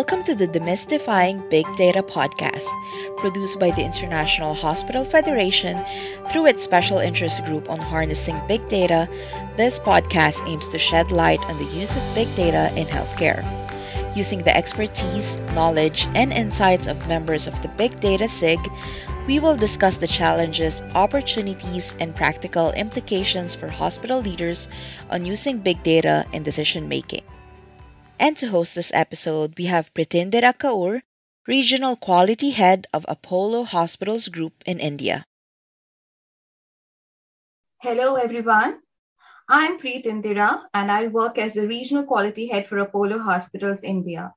Welcome to the Demystifying Big Data podcast, produced by the International Hospital Federation through its special interest group on harnessing big data. This podcast aims to shed light on the use of big data in healthcare. Using the expertise, knowledge, and insights of members of the Big Data SIG, we will discuss the challenges, opportunities, and practical implications for hospital leaders on using big data in decision making. And to host this episode, we have Pritindira Kaur, Regional Quality Head of Apollo Hospitals Group in India. Hello, everyone. I'm Preet Indira, and I work as the Regional Quality Head for Apollo Hospitals India.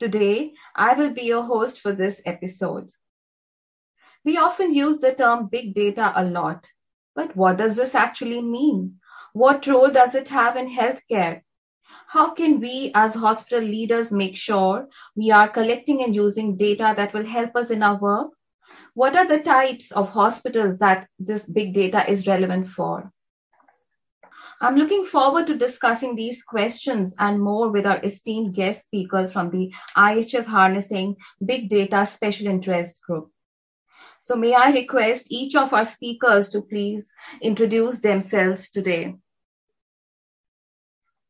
Today, I will be your host for this episode. We often use the term big data a lot, but what does this actually mean? What role does it have in healthcare? How can we as hospital leaders make sure we are collecting and using data that will help us in our work? What are the types of hospitals that this big data is relevant for? I'm looking forward to discussing these questions and more with our esteemed guest speakers from the IHF Harnessing Big Data Special Interest Group. So, may I request each of our speakers to please introduce themselves today?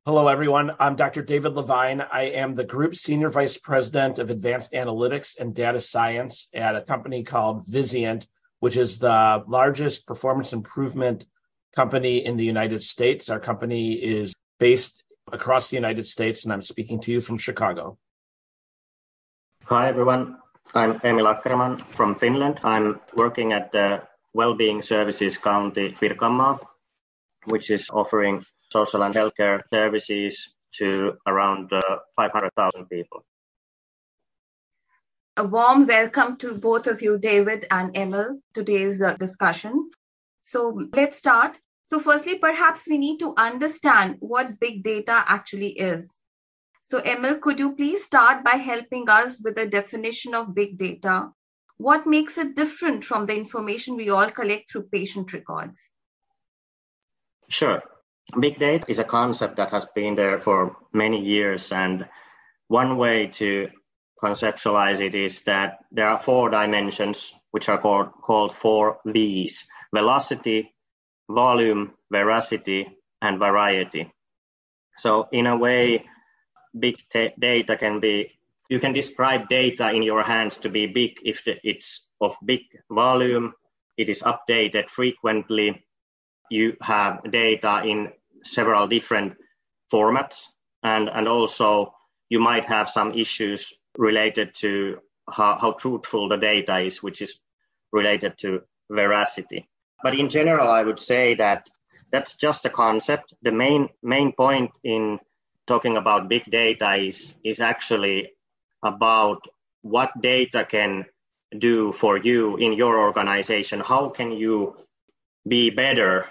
Hello, everyone. I'm Dr. David Levine. I am the Group Senior Vice President of Advanced Analytics and Data Science at a company called Vizient, which is the largest performance improvement company in the United States. Our company is based across the United States, and I'm speaking to you from Chicago. Hi, everyone. I'm Emil Ackerman from Finland. I'm working at the Wellbeing Services County Pirkanmaa, which is offering social and healthcare services to around uh, 500,000 people. A warm welcome to both of you, David and Emil, today's uh, discussion. So let's start. So, firstly, perhaps we need to understand what big data actually is. So, Emil, could you please start by helping us with the definition of big data? What makes it different from the information we all collect through patient records? Sure. Big data is a concept that has been there for many years. And one way to conceptualize it is that there are four dimensions, which are called, called four V's velocity, volume, veracity, and variety. So, in a way, big t- data can be you can describe data in your hands to be big if it's of big volume, it is updated frequently, you have data in several different formats and, and also you might have some issues related to how, how truthful the data is, which is related to veracity. But in general, I would say that that's just a concept. The main main point in talking about big data is is actually about what data can do for you in your organization. How can you be better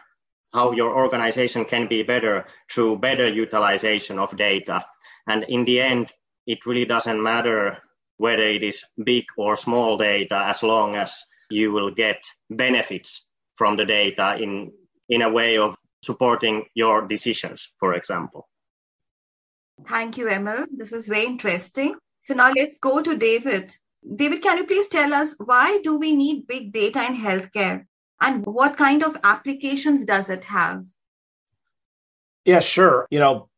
how your organization can be better through better utilization of data. And in the end, it really doesn't matter whether it is big or small data as long as you will get benefits from the data in, in a way of supporting your decisions, for example. Thank you, Emil. This is very interesting. So now let's go to David. David, can you please tell us why do we need big data in healthcare? And what kind of applications does it have? Yeah, sure. You know,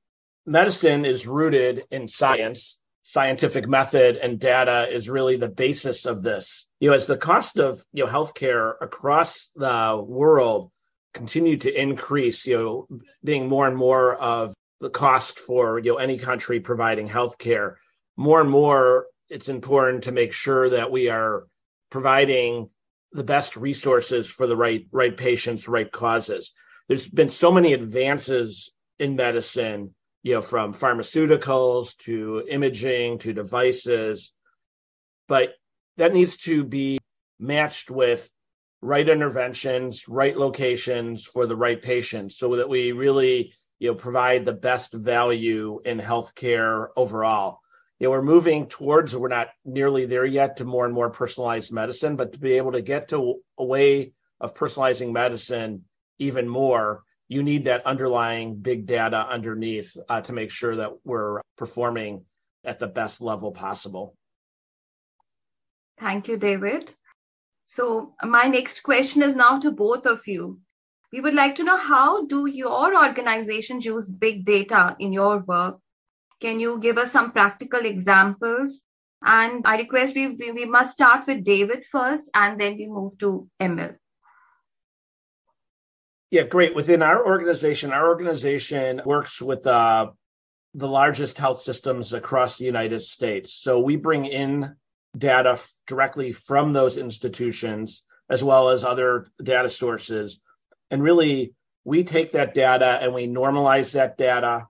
medicine is rooted in science. Scientific method and data is really the basis of this. You know, as the cost of you know healthcare across the world continue to increase, you know, being more and more of the cost for you know any country providing healthcare, more and more it's important to make sure that we are providing the best resources for the right right patients, right causes. There's been so many advances in medicine, you know, from pharmaceuticals to imaging to devices, but that needs to be matched with right interventions, right locations for the right patients so that we really, you know, provide the best value in healthcare overall you know, we're moving towards, we're not nearly there yet to more and more personalized medicine, but to be able to get to a way of personalizing medicine even more, you need that underlying big data underneath uh, to make sure that we're performing at the best level possible. Thank you, David. So, my next question is now to both of you. We would like to know how do your organizations use big data in your work? Can you give us some practical examples? And I request we, we, we must start with David first and then we move to Emil. Yeah, great. Within our organization, our organization works with uh, the largest health systems across the United States. So we bring in data directly from those institutions as well as other data sources. And really, we take that data and we normalize that data,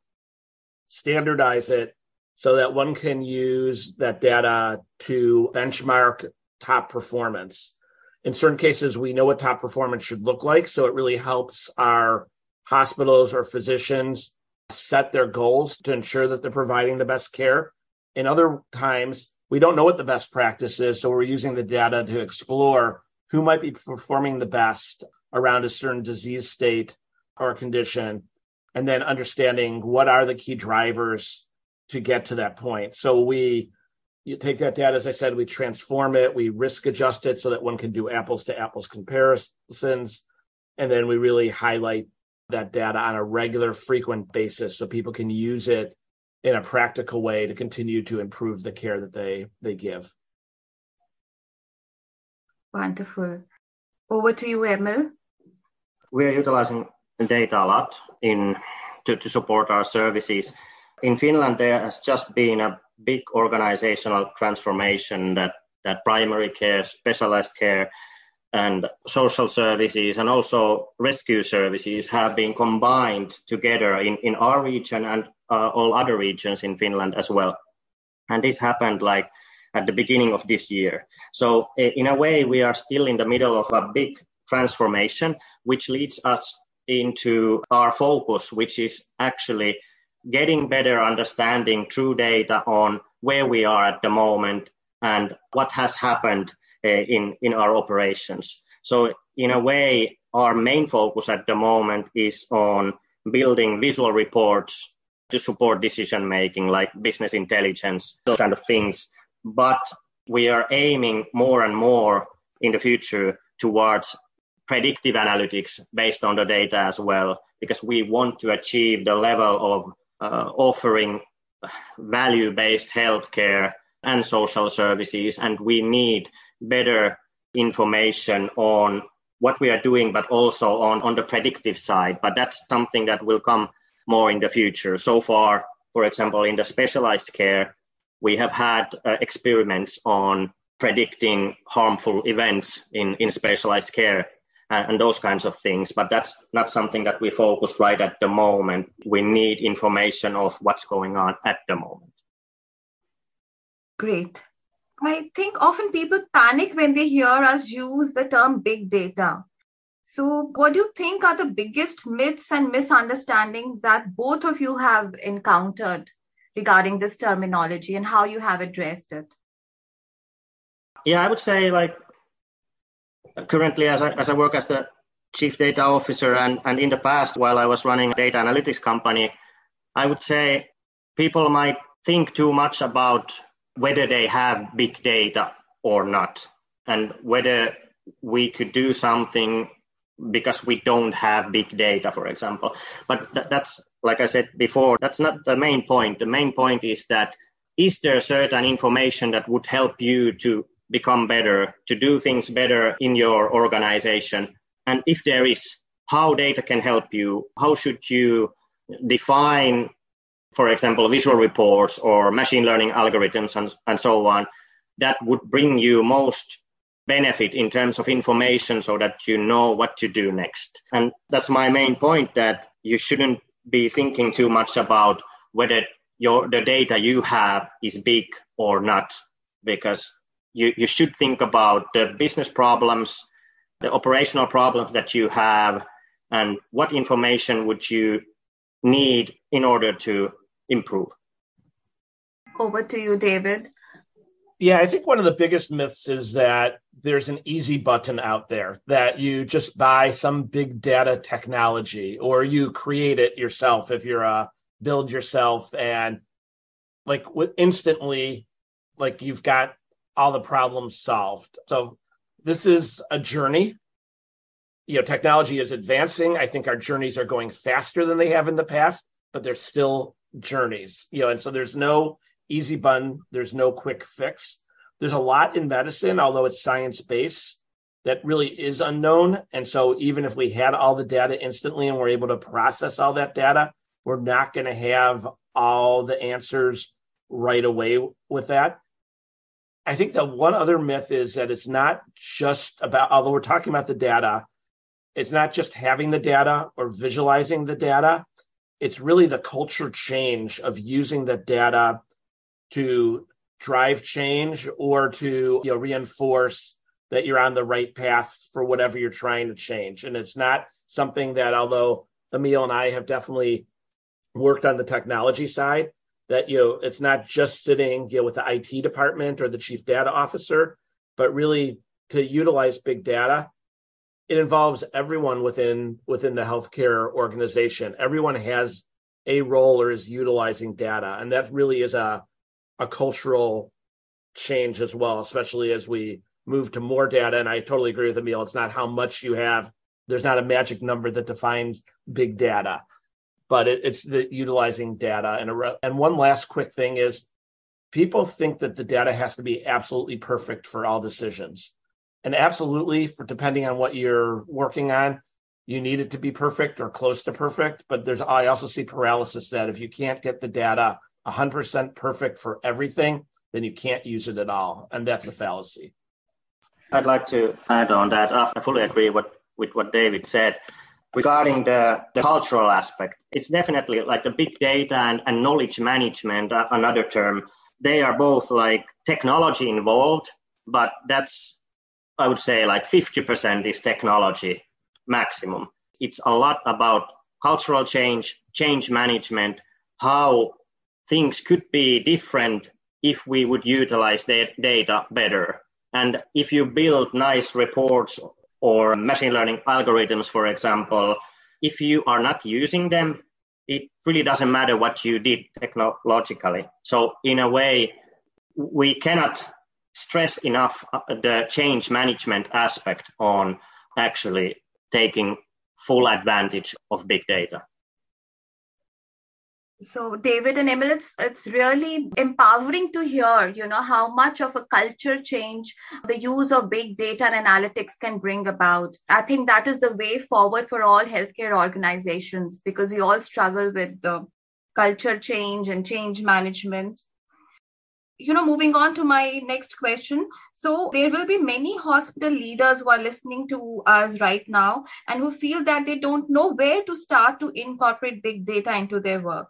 standardize it so that one can use that data to benchmark top performance. In certain cases, we know what top performance should look like. So it really helps our hospitals or physicians set their goals to ensure that they're providing the best care. In other times, we don't know what the best practice is, so we're using the data to explore who might be performing the best around a certain disease state or condition, and then understanding what are the key drivers to get to that point. So we you take that data, as I said, we transform it, we risk adjust it so that one can do apples to apples comparisons, and then we really highlight that data on a regular, frequent basis so people can use it in a practical way to continue to improve the care that they they give. Wonderful. Over to you, Emil. We are utilizing data a lot in to, to support our services. In Finland, there has just been a big organizational transformation that, that primary care, specialized care, and social services and also rescue services have been combined together in, in our region and uh, all other regions in Finland as well. And this happened like at the beginning of this year. So in a way, we are still in the middle of a big transformation, which leads us into our focus, which is actually getting better understanding through data on where we are at the moment and what has happened uh, in, in our operations. So in a way, our main focus at the moment is on building visual reports to support decision making, like business intelligence, those kind of things. But we are aiming more and more in the future towards predictive analytics based on the data as well, because we want to achieve the level of uh, offering value based healthcare and social services. And we need better information on what we are doing, but also on, on the predictive side. But that's something that will come more in the future. So far, for example, in the specialized care, we have had uh, experiments on predicting harmful events in, in specialized care and, and those kinds of things. But that's not something that we focus right at the moment. We need information of what's going on at the moment. Great. I think often people panic when they hear us use the term big data. So, what do you think are the biggest myths and misunderstandings that both of you have encountered regarding this terminology and how you have addressed it? Yeah, I would say like currently as I, as I work as the chief data officer and, and in the past while I was running a data analytics company, I would say people might think too much about whether they have big data or not, and whether we could do something because we don't have big data, for example. But th- that's, like I said before, that's not the main point. The main point is that is there certain information that would help you to become better, to do things better in your organization? And if there is, how data can help you? How should you define for example, visual reports or machine learning algorithms and, and so on, that would bring you most benefit in terms of information so that you know what to do next. And that's my main point that you shouldn't be thinking too much about whether your the data you have is big or not, because you, you should think about the business problems, the operational problems that you have, and what information would you need in order to improve. Over to you, David. Yeah, I think one of the biggest myths is that there's an easy button out there that you just buy some big data technology or you create it yourself if you're a build yourself and like instantly, like you've got all the problems solved. So this is a journey. You know, technology is advancing. I think our journeys are going faster than they have in the past, but they're still journeys. You know, and so there's no easy button. There's no quick fix. There's a lot in medicine, although it's science based, that really is unknown. And so even if we had all the data instantly and we're able to process all that data, we're not going to have all the answers right away with that. I think the one other myth is that it's not just about, although we're talking about the data, it's not just having the data or visualizing the data. It's really the culture change of using the data to drive change or to you know, reinforce that you're on the right path for whatever you're trying to change. And it's not something that, although Emil and I have definitely worked on the technology side, that you know it's not just sitting you know with the IT department or the chief data officer, but really to utilize big data. It involves everyone within within the healthcare organization. Everyone has a role or is utilizing data, and that really is a a cultural change as well, especially as we move to more data. And I totally agree with Emil. It's not how much you have. There's not a magic number that defines big data but it, it's the utilizing data. And, a, and one last quick thing is people think that the data has to be absolutely perfect for all decisions. And absolutely, for depending on what you're working on, you need it to be perfect or close to perfect. But there's I also see paralysis that if you can't get the data 100% perfect for everything, then you can't use it at all, and that's a fallacy. I'd like to add on that. I fully agree with what David said regarding the, the cultural aspect, it's definitely like the big data and, and knowledge management, uh, another term. They are both like technology involved, but that's, I would say, like 50% is technology maximum. It's a lot about cultural change, change management, how things could be different if we would utilize the data better. And if you build nice reports or machine learning algorithms, for example, if you are not using them, it really doesn't matter what you did technologically. So in a way, we cannot stress enough uh, the change management aspect on actually taking full advantage of big data. So, David and Emil, it's, it's really empowering to hear, you know, how much of a culture change the use of big data and analytics can bring about. I think that is the way forward for all healthcare organizations because we all struggle with the culture change and change management. You know, moving on to my next question. So, there will be many hospital leaders who are listening to us right now and who feel that they don't know where to start to incorporate big data into their work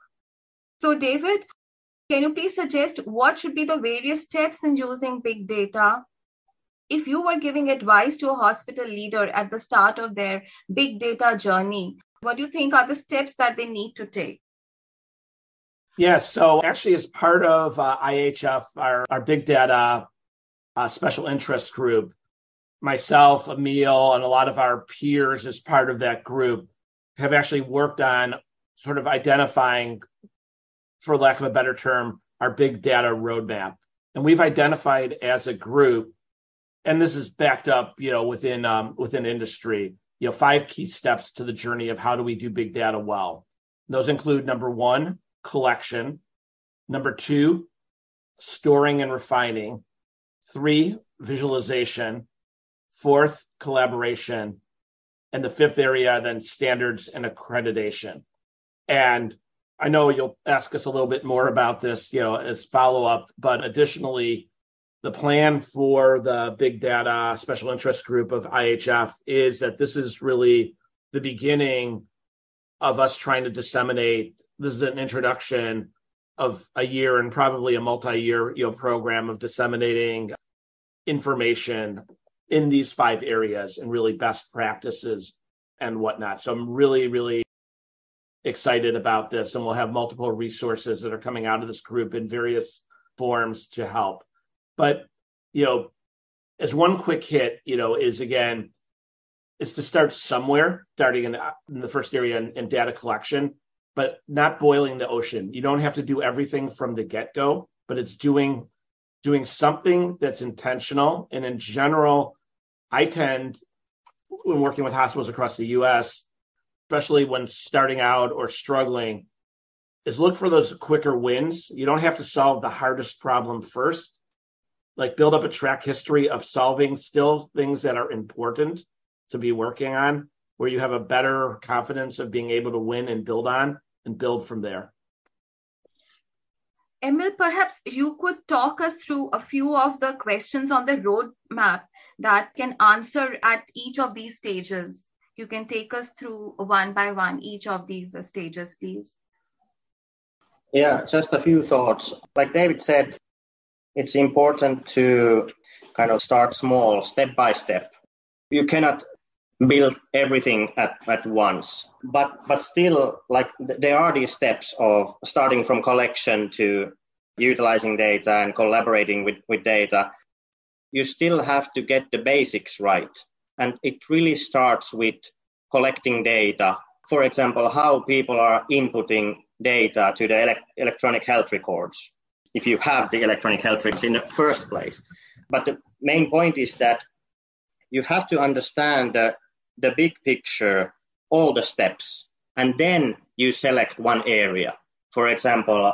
so, David, can you please suggest what should be the various steps in using big data? If you were giving advice to a hospital leader at the start of their big data journey, what do you think are the steps that they need to take? Yes. So, actually, as part of uh, IHF, our, our big data uh, special interest group, myself, Emil, and a lot of our peers as part of that group have actually worked on sort of identifying for lack of a better term, our big data roadmap. And we've identified as a group, and this is backed up, you know, within um, within industry, you know, five key steps to the journey of how do we do big data well. Those include number one, collection. Number two, storing and refining. Three, visualization. Fourth, collaboration. And the fifth area, then standards and accreditation. And I know you'll ask us a little bit more about this, you know, as follow up, but additionally, the plan for the big data special interest group of IHF is that this is really the beginning of us trying to disseminate. This is an introduction of a year and probably a multi-year you know program of disseminating information in these five areas and really best practices and whatnot. So I'm really, really excited about this, and we'll have multiple resources that are coming out of this group in various forms to help. But, you know, as one quick hit, you know, is again, is to start somewhere, starting in, in the first area in, in data collection. but not boiling the ocean. You don't have to do everything from the get go, but it's doing doing something that's intentional. And in general, I tend when working with hospitals across the US, especially when starting out or struggling, is look for those quicker wins. You don't have to solve the hardest problem first. Like build up a track history of solving still things that are important to be working on, where you have a better confidence of being able to win and build on and build from there. Emil, perhaps you could talk us through a few of the questions on the roadmap that can answer at each of these stages. You can take us through one by one each of these uh, stages, please. Yeah, just a few thoughts. Like David said, it's important to kind of start small, step by step. You cannot build everything at, at once. But but still, like there are these steps of starting from collection to utilizing data and collaborating with, with data. You still have to get the basics right. And it really starts with collecting data. For example, how people are inputting data to the ele- electronic health records, if you have the electronic health records in the first place. But the main point is that you have to understand the the big picture, all the steps, and then you select one area. For example,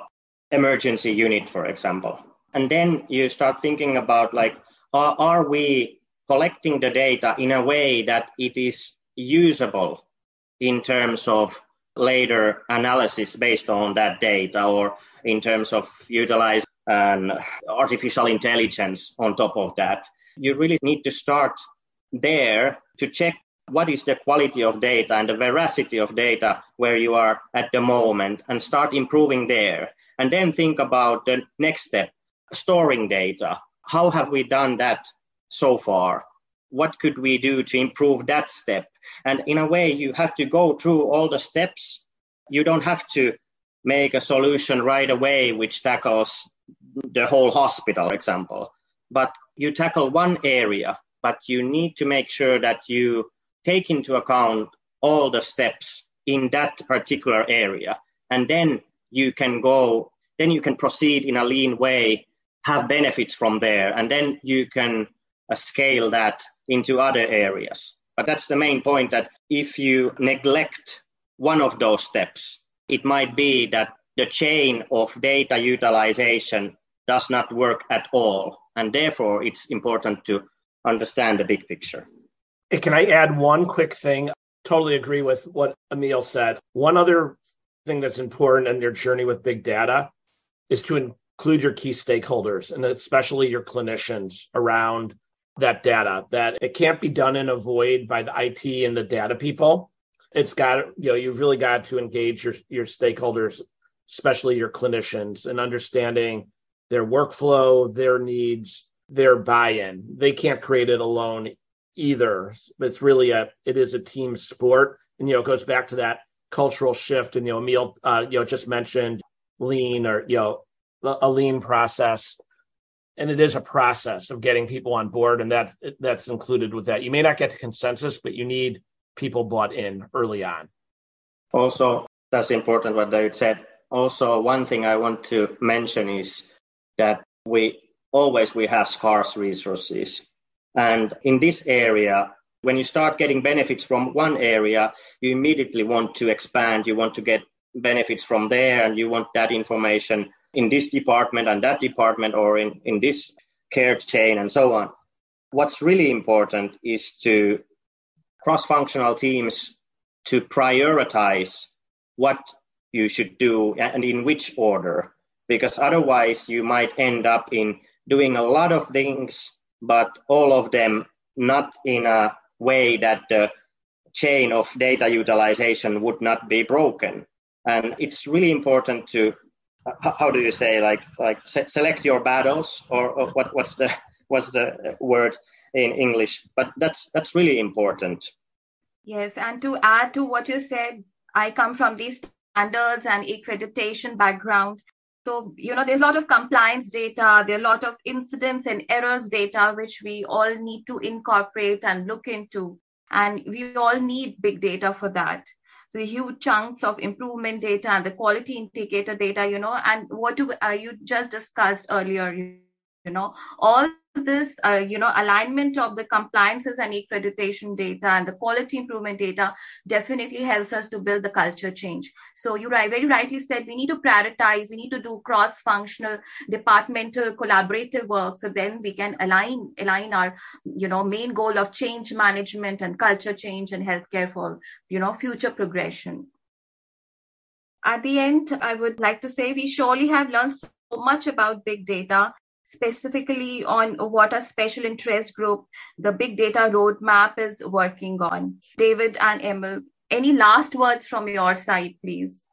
emergency unit, for example. And then you start thinking about like, are, are we collecting the data in a way that it is usable in terms of later analysis based on that data or in terms of utilize an artificial intelligence on top of that. You really need to start there to check what is the quality of data and the veracity of data where you are at the moment and start improving there. And then think about the next step, storing data. How have we done that so far? What could we do to improve that step? And in a way, you have to go through all the steps. You don't have to make a solution right away which tackles the whole hospital, example. But you tackle one area, but you need to make sure that you take into account all the steps in that particular area. And then you can go, then you can proceed in a lean way, have benefits from there, and then you can scale that into other areas. But that's the main point that if you neglect one of those steps, it might be that the chain of data utilization does not work at all. And therefore, it's important to understand the big picture. Can I add one quick thing? Totally agree with what Emil said. One other thing that's important in your journey with big data is to include your key stakeholders and especially your clinicians around that data that it can't be done in a void by the IT and the data people. It's got you know you've really got to engage your your stakeholders, especially your clinicians, and understanding their workflow, their needs, their buy-in. They can't create it alone either. It's really a it is a team sport, and you know it goes back to that cultural shift. And you know Emil, uh, you know just mentioned lean or you know a lean process, and it is a process of getting people on board, and that that's included with that. You may not get to consensus, but you need people bought in early on. Also, that's important what David said. Also, one thing I want to mention is that we always we have scarce resources and in this area, when you start getting benefits from one area, you immediately want to expand. You want to get benefits from there, and you want that information in this department and that department or in, in this care chain and so on. What's really important is to cross functional teams to prioritize what you should do and in which order, because otherwise you might end up in doing a lot of things but all of them not in a way that the chain of data utilization would not be broken. And it's really important to how do you say like like select your battles or, or what what's the what's the word in English? But that's that's really important. Yes, and to add to what you said, I come from these standards and accreditation background so, you know, there's a lot of compliance data, there are a lot of incidents and errors data, which we all need to incorporate and look into. And we all need big data for that. So huge chunks of improvement data and the quality indicator data you know and what do uh, you just discussed earlier you know all this uh, you know alignment of the compliances and accreditation data and the quality improvement data definitely helps us to build the culture change. So you very rightly said we need to prioritize we need to do cross functional departmental collaborative work so then we can align align our you know main goal of change management and culture change and healthcare for you know future progression. At the end i would like to say we surely have learned so much about big data specifically on what a special interest group, the big data roadmap is working on. David and Emil, any last words from your side, please?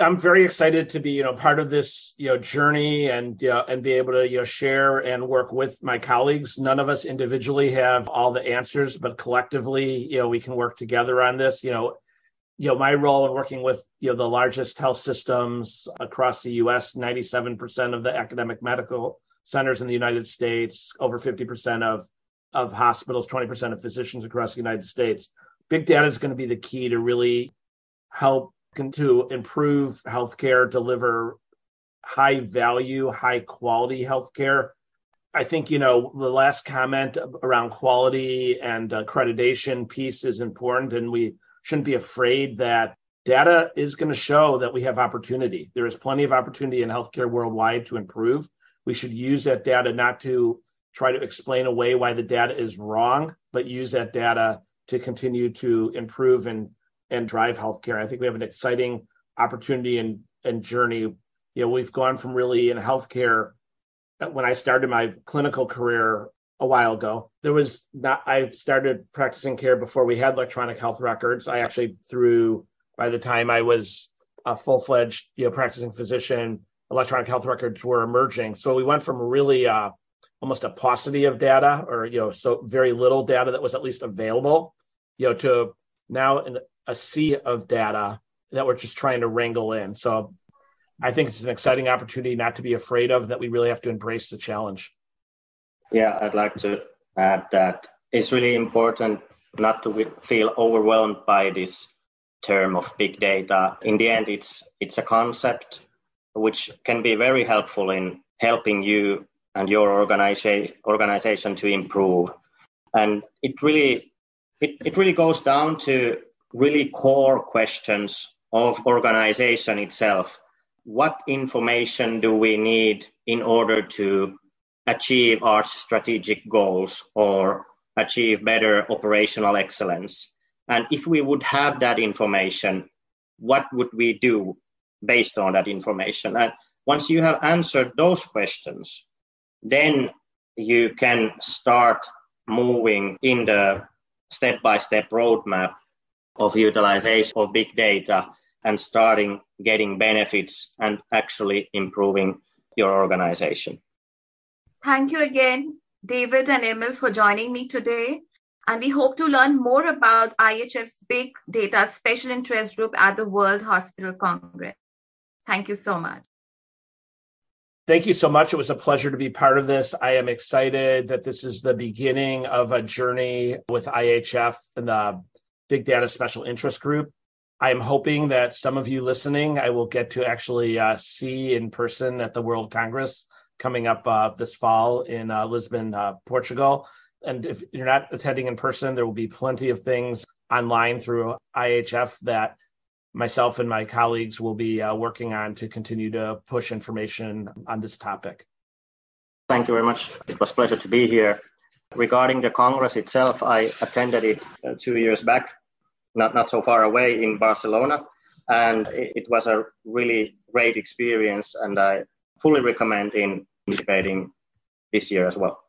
I'm very excited to be, you know, part of this, you know, journey and uh, and be able to, you know, share and work with my colleagues. None of us individually have all the answers, but collectively, you know, we can work together on this. You know, you know, my role in working with, you know, the largest health systems across the U.S. 97% of the academic medical centers in the United States, over 50% of, of hospitals, 20% of physicians across the United States. Big data is going to be the key to really help to improve healthcare, deliver high value, high quality healthcare. I think, you know, the last comment around quality and uh, accreditation piece is important, and we shouldn't be afraid that data is going to show that we have opportunity. There is plenty of opportunity in healthcare worldwide to improve. We should use that data not to try to explain away why the data is wrong, but use that data to continue to improve and and drive healthcare. I think we have an exciting opportunity and and journey. You know, we've gone from really in healthcare. Uh, when I started my clinical career a while ago, there was not. I started practicing care before we had electronic health records. I actually through by the time I was a full fledged you know practicing physician electronic health records were emerging. So we went from really uh, almost a paucity of data, or you know, so very little data that was at least available, you know, to now a sea of data that we're just trying to wrangle in. So I think it's an exciting opportunity not to be afraid of. That we really have to embrace the challenge. Yeah, I'd like to add that it's really important not to feel overwhelmed by this term of big data. In the end, it's it's a concept which can be very helpful in helping you and your organization organization to improve. And it really it, it really goes down to really core questions of organization itself. What information do we need in order to achieve our strategic goals or achieve better operational excellence? And if we would have that information, what would we do based on that information. And once you have answered those questions, then you can start moving in the step by step roadmap of utilization of big data and starting getting benefits and actually improving your organization. Thank you again, David and Emil, for joining me today. And we hope to learn more about IHF's Big Data Special Interest Group at the World Hospital Congress. Thank you so much. Thank you so much. It was a pleasure to be part of this. I am excited that this is the beginning of a journey with IHF and the Big Data Special Interest Group. I am hoping that some of you listening, I will get to actually uh, see in person at the World Congress coming up uh, this fall in uh, Lisbon, uh, Portugal. And if you're not attending in person, there will be plenty of things online through IHF that myself and my colleagues will be uh, working on to continue to push information on this topic. Thank you very much. It was a pleasure to be here. Regarding the Congress itself, I attended it uh, two years back, not, not so far away in Barcelona, and it, it was a really great experience, and I fully recommend in participating this year as well.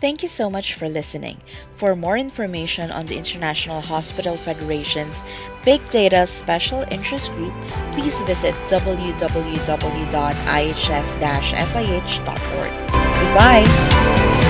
Thank you so much for listening. For more information on the International Hospital Federation's Big Data Special Interest Group, please visit www.ihf-fih.org. Goodbye!